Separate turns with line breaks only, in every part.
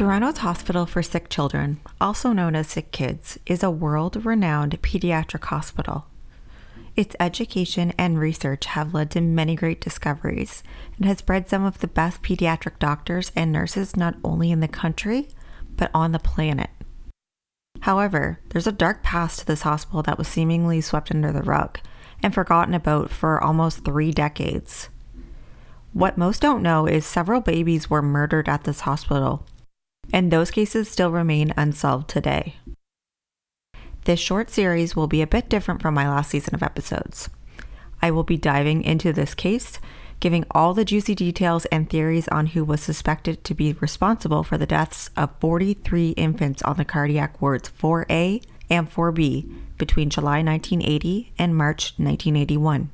Toronto's Hospital for Sick Children, also known as Sick Kids, is a world renowned pediatric hospital. Its education and research have led to many great discoveries and has bred some of the best pediatric doctors and nurses not only in the country, but on the planet. However, there's a dark past to this hospital that was seemingly swept under the rug and forgotten about for almost three decades. What most don't know is several babies were murdered at this hospital and those cases still remain unsolved today. This short series will be a bit different from my last season of episodes. I will be diving into this case, giving all the juicy details and theories on who was suspected to be responsible for the deaths of 43 infants on the cardiac wards 4A and 4B between July 1980 and March 1981.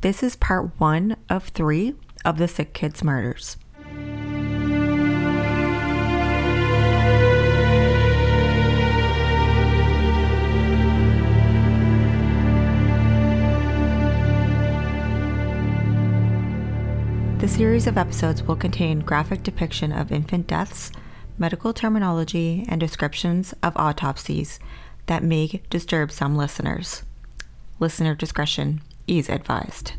This is part one of three of the Sick Kids murders. The series of episodes will contain graphic depiction of infant deaths, medical terminology, and descriptions of autopsies that may disturb some listeners. Listener discretion is advised.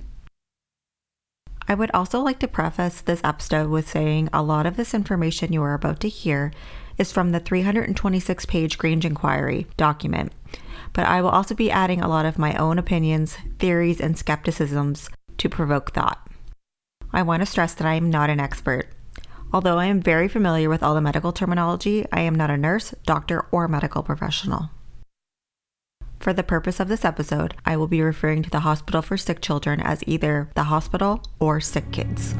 I would also like to preface this episode with saying a lot of this information you are about to hear is from the 326 page Grange Inquiry document, but I will also be adding a lot of my own opinions, theories, and skepticisms to provoke thought. I want to stress that I am not an expert. Although I am very familiar with all the medical terminology, I am not a nurse, doctor, or medical professional. For the purpose of this episode, I will be referring to the Hospital for Sick Children as either the hospital or sick kids.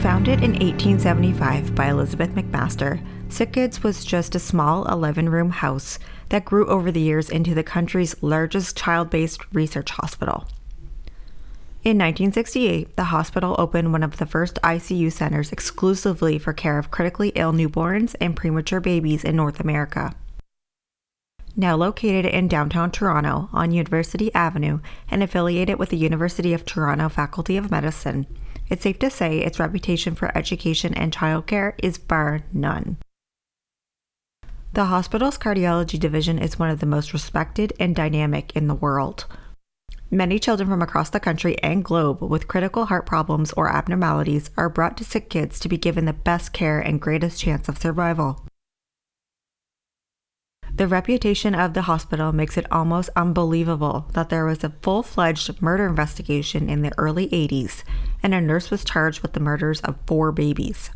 Founded in 1875 by Elizabeth McMaster, Sick Kids was just a small 11 room house that grew over the years into the country's largest child based research hospital. In 1968, the hospital opened one of the first ICU centers exclusively for care of critically ill newborns and premature babies in North America. Now located in downtown Toronto on University Avenue and affiliated with the University of Toronto Faculty of Medicine, it's safe to say its reputation for education and childcare is bar none. The hospital's cardiology division is one of the most respected and dynamic in the world. Many children from across the country and globe with critical heart problems or abnormalities are brought to sick kids to be given the best care and greatest chance of survival. The reputation of the hospital makes it almost unbelievable that there was a full fledged murder investigation in the early 80s and a nurse was charged with the murders of four babies.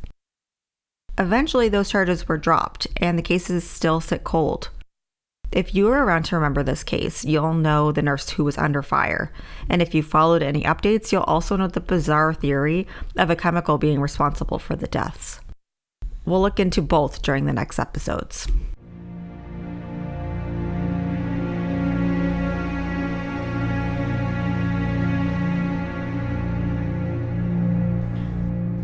Eventually, those charges were dropped and the cases still sit cold. If you were around to remember this case, you'll know the nurse who was under fire. And if you followed any updates, you'll also know the bizarre theory of a chemical being responsible for the deaths. We'll look into both during the next episodes.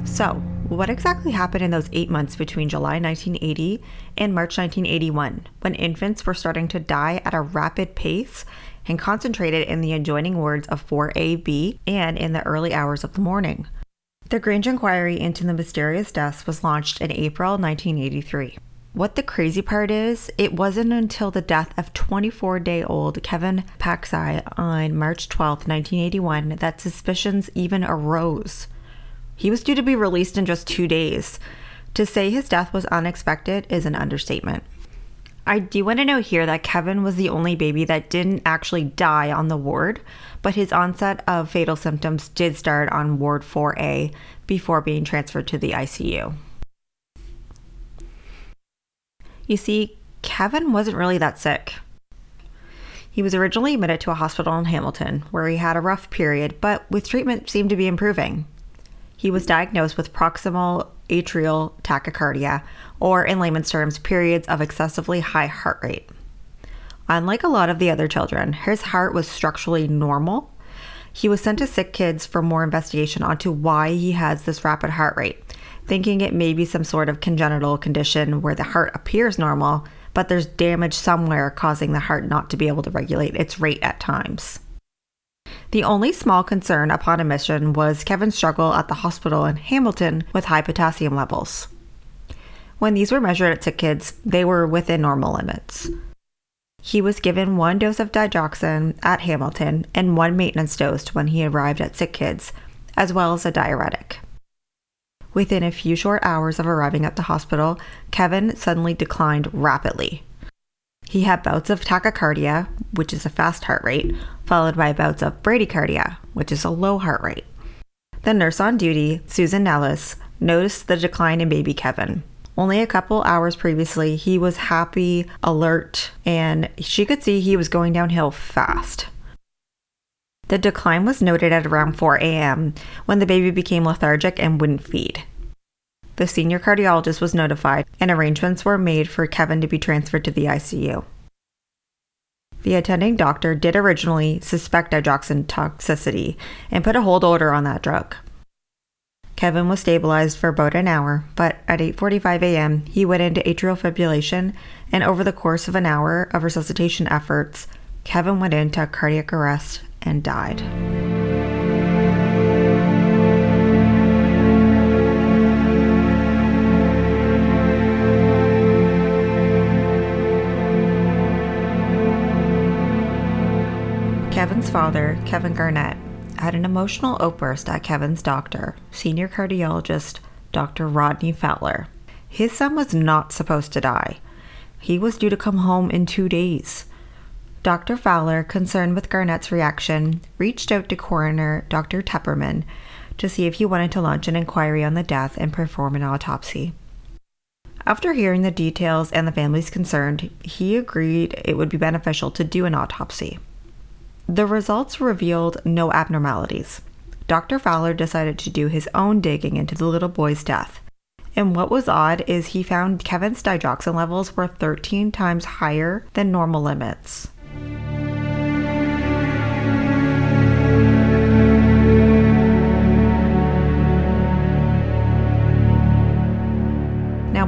So, what exactly happened in those eight months between July 1980 and March 1981 when infants were starting to die at a rapid pace and concentrated in the adjoining wards of 4AB and in the early hours of the morning? The Grange inquiry into the mysterious deaths was launched in April 1983. What the crazy part is, it wasn't until the death of 24 day old Kevin Pacsai on March 12, 1981, that suspicions even arose. He was due to be released in just two days. To say his death was unexpected is an understatement. I do want to note here that Kevin was the only baby that didn't actually die on the ward, but his onset of fatal symptoms did start on Ward 4A before being transferred to the ICU. You see, Kevin wasn't really that sick. He was originally admitted to a hospital in Hamilton, where he had a rough period, but with treatment seemed to be improving he was diagnosed with paroxysmal atrial tachycardia, or in layman's terms, periods of excessively high heart rate. Unlike a lot of the other children, his heart was structurally normal. He was sent to sick kids for more investigation onto why he has this rapid heart rate, thinking it may be some sort of congenital condition where the heart appears normal, but there's damage somewhere causing the heart not to be able to regulate its rate at times. The only small concern upon admission was Kevin's struggle at the hospital in Hamilton with high potassium levels. When these were measured at Kids, they were within normal limits. He was given one dose of digoxin at Hamilton and one maintenance dose when he arrived at Sick Kids, as well as a diuretic. Within a few short hours of arriving at the hospital, Kevin suddenly declined rapidly. He had bouts of tachycardia, which is a fast heart rate, followed by bouts of bradycardia, which is a low heart rate. The nurse on duty, Susan Nelles, noticed the decline in baby Kevin only a couple hours previously, he was happy, alert, and she could see he was going downhill fast. The decline was noted at around 4 a.m. when the baby became lethargic and wouldn't feed. The senior cardiologist was notified, and arrangements were made for Kevin to be transferred to the ICU. The attending doctor did originally suspect digoxin toxicity and put a hold order on that drug. Kevin was stabilized for about an hour, but at 8:45 a.m., he went into atrial fibrillation, and over the course of an hour of resuscitation efforts, Kevin went into cardiac arrest and died. Kevin's father, Kevin Garnett, had an emotional outburst at Kevin's doctor, senior cardiologist Dr. Rodney Fowler. His son was not supposed to die. He was due to come home in two days. Dr. Fowler, concerned with Garnett's reaction, reached out to coroner Dr. Tepperman to see if he wanted to launch an inquiry on the death and perform an autopsy. After hearing the details and the families concerned, he agreed it would be beneficial to do an autopsy. The results revealed no abnormalities. Dr. Fowler decided to do his own digging into the little boy's death. And what was odd is he found Kevin's digoxin levels were 13 times higher than normal limits.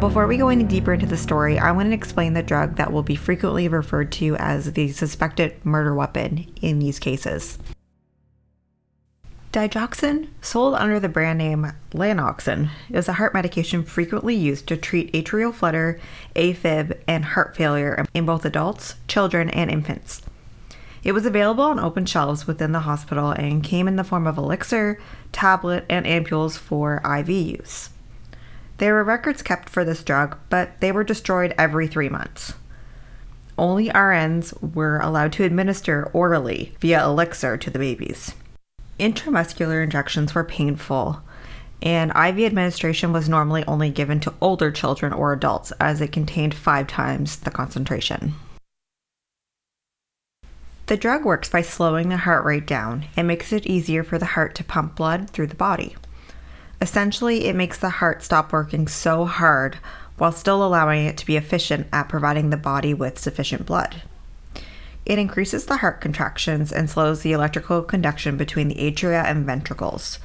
Before we go any deeper into the story, I want to explain the drug that will be frequently referred to as the suspected murder weapon in these cases. Digoxin, sold under the brand name Lanoxin, is a heart medication frequently used to treat atrial flutter, AFib, and heart failure in both adults, children, and infants. It was available on open shelves within the hospital and came in the form of elixir, tablet, and ampules for IV use. There were records kept for this drug, but they were destroyed every three months. Only RNs were allowed to administer orally via elixir to the babies. Intramuscular injections were painful, and IV administration was normally only given to older children or adults as it contained five times the concentration. The drug works by slowing the heart rate down and makes it easier for the heart to pump blood through the body. Essentially, it makes the heart stop working so hard while still allowing it to be efficient at providing the body with sufficient blood. It increases the heart contractions and slows the electrical conduction between the atria and ventricles.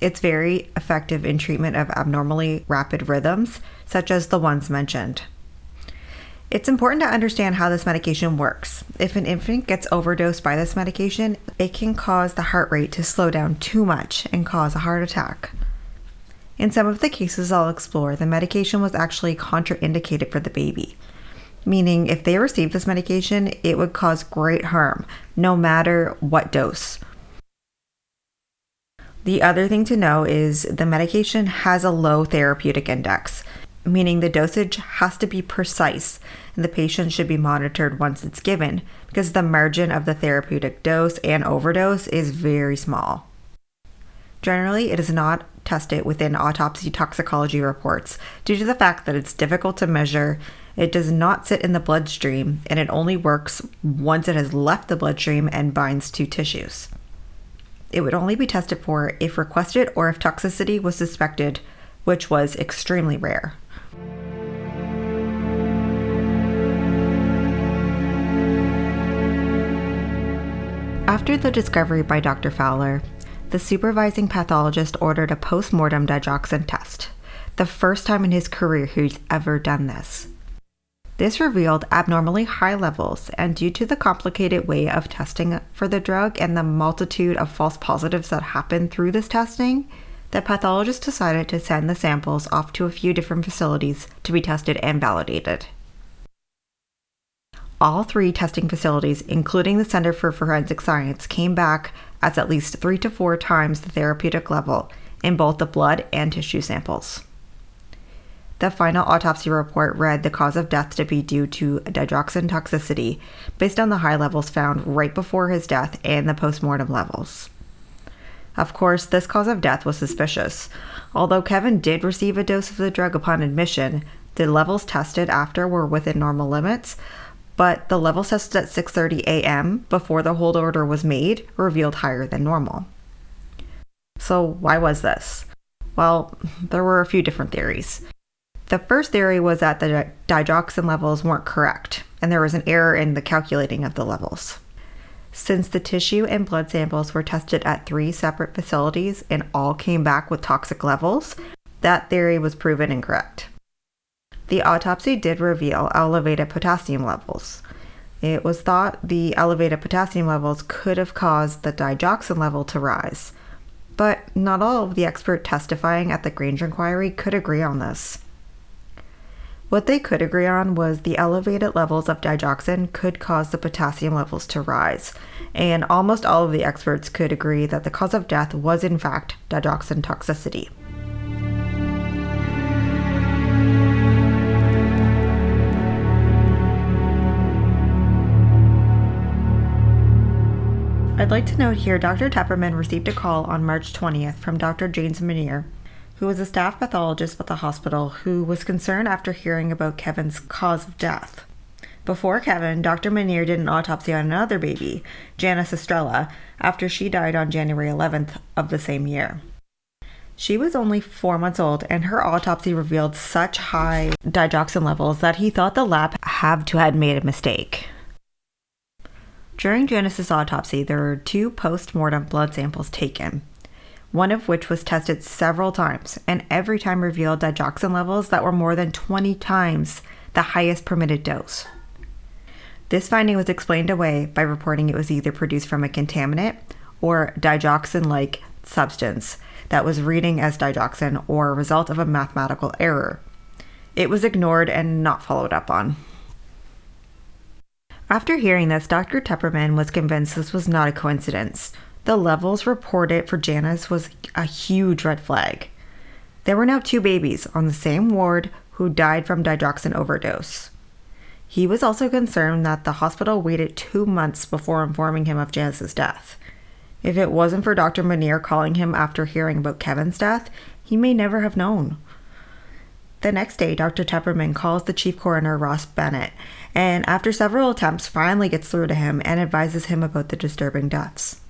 It's very effective in treatment of abnormally rapid rhythms, such as the ones mentioned. It's important to understand how this medication works. If an infant gets overdosed by this medication, it can cause the heart rate to slow down too much and cause a heart attack. In some of the cases I'll explore, the medication was actually contraindicated for the baby, meaning if they received this medication, it would cause great harm, no matter what dose. The other thing to know is the medication has a low therapeutic index, meaning the dosage has to be precise and the patient should be monitored once it's given because the margin of the therapeutic dose and overdose is very small. Generally, it is not tested within autopsy toxicology reports due to the fact that it's difficult to measure, it does not sit in the bloodstream, and it only works once it has left the bloodstream and binds to tissues. It would only be tested for if requested or if toxicity was suspected, which was extremely rare. After the discovery by Dr. Fowler, the supervising pathologist ordered a post mortem digoxin test, the first time in his career he's ever done this. This revealed abnormally high levels, and due to the complicated way of testing for the drug and the multitude of false positives that happened through this testing, the pathologist decided to send the samples off to a few different facilities to be tested and validated. All three testing facilities, including the Center for Forensic Science, came back as at least three to four times the therapeutic level in both the blood and tissue samples. The final autopsy report read the cause of death to be due to digoxin toxicity based on the high levels found right before his death and the postmortem levels. Of course, this cause of death was suspicious. Although Kevin did receive a dose of the drug upon admission, the levels tested after were within normal limits, but the levels tested at 6:30 a.m. before the hold order was made revealed higher than normal. So, why was this? Well, there were a few different theories. The first theory was that the digoxin levels weren't correct, and there was an error in the calculating of the levels. Since the tissue and blood samples were tested at three separate facilities and all came back with toxic levels, that theory was proven incorrect. The autopsy did reveal elevated potassium levels. It was thought the elevated potassium levels could have caused the digoxin level to rise, but not all of the expert testifying at the Grange inquiry could agree on this. What they could agree on was the elevated levels of digoxin could cause the potassium levels to rise, and almost all of the experts could agree that the cause of death was in fact digoxin toxicity. I'd like to note here Dr. Tepperman received a call on March 20th from Dr. James Manier, who was a staff pathologist at the hospital who was concerned after hearing about Kevin's cause of death. Before Kevin, Dr. Manier did an autopsy on another baby, Janice Estrella, after she died on January 11th of the same year. She was only four months old, and her autopsy revealed such high digoxin levels that he thought the lab had to have made a mistake. During Janice's autopsy, there were two post mortem blood samples taken one of which was tested several times and every time revealed digoxin levels that were more than 20 times the highest permitted dose. This finding was explained away by reporting it was either produced from a contaminant or digoxin like substance that was reading as digoxin or a result of a mathematical error. It was ignored and not followed up on. After hearing this, Dr. Tepperman was convinced this was not a coincidence the levels reported for Janice was a huge red flag. There were now two babies on the same ward who died from digoxin overdose. He was also concerned that the hospital waited two months before informing him of Janice's death. If it wasn't for Dr. Manier calling him after hearing about Kevin's death, he may never have known. The next day, Dr. Tepperman calls the chief coroner, Ross Bennett, and after several attempts, finally gets through to him and advises him about the disturbing deaths.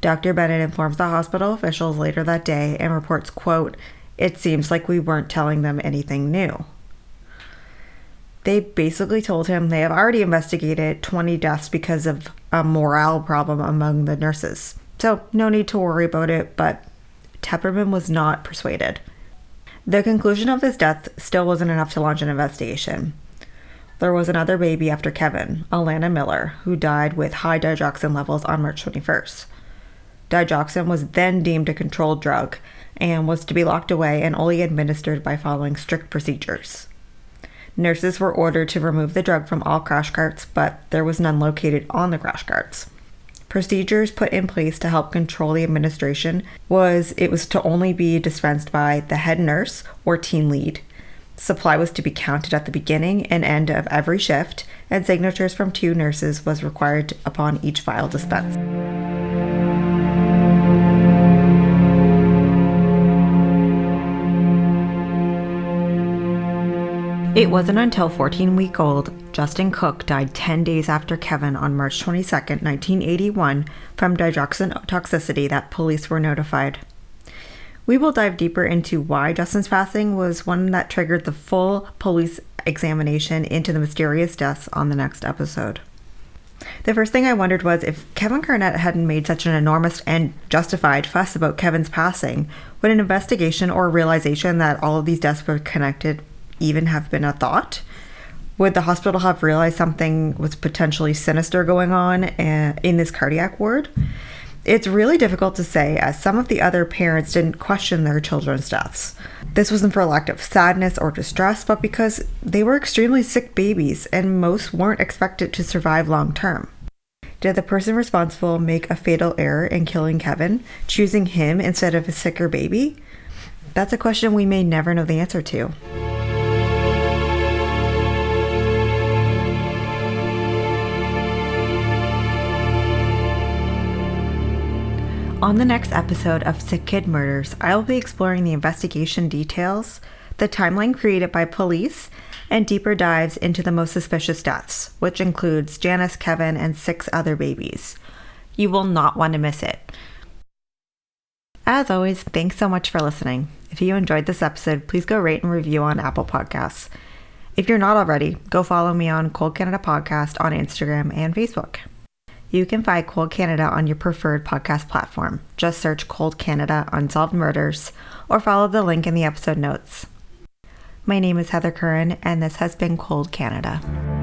Dr. Bennett informs the hospital officials later that day and reports, quote, "It seems like we weren't telling them anything new." They basically told him they have already investigated 20 deaths because of a morale problem among the nurses. So, no need to worry about it, but Tepperman was not persuaded. The conclusion of this death still wasn't enough to launch an investigation. There was another baby after Kevin, Alana Miller, who died with high digoxin levels on March 21st. Digoxin was then deemed a controlled drug and was to be locked away and only administered by following strict procedures. Nurses were ordered to remove the drug from all crash carts, but there was none located on the crash carts. Procedures put in place to help control the administration was it was to only be dispensed by the head nurse or team lead. Supply was to be counted at the beginning and end of every shift, and signatures from two nurses was required upon each vial dispensed. It wasn't until 14 week old Justin Cook died 10 days after Kevin on March 22, 1981, from digoxin toxicity that police were notified. We will dive deeper into why Justin's passing was one that triggered the full police examination into the mysterious deaths on the next episode. The first thing I wondered was if Kevin Garnett hadn't made such an enormous and justified fuss about Kevin's passing, would an investigation or realization that all of these deaths were connected even have been a thought? Would the hospital have realized something was potentially sinister going on eh, in this cardiac ward? It's really difficult to say, as some of the other parents didn't question their children's deaths. This wasn't for lack of sadness or distress, but because they were extremely sick babies and most weren't expected to survive long term. Did the person responsible make a fatal error in killing Kevin, choosing him instead of a sicker baby? That's a question we may never know the answer to. On the next episode of Sick Kid Murders, I will be exploring the investigation details, the timeline created by police, and deeper dives into the most suspicious deaths, which includes Janice, Kevin, and six other babies. You will not want to miss it. As always, thanks so much for listening. If you enjoyed this episode, please go rate and review on Apple Podcasts. If you're not already, go follow me on Cold Canada Podcast on Instagram and Facebook. You can find Cold Canada on your preferred podcast platform. Just search Cold Canada Unsolved Murders or follow the link in the episode notes. My name is Heather Curran, and this has been Cold Canada.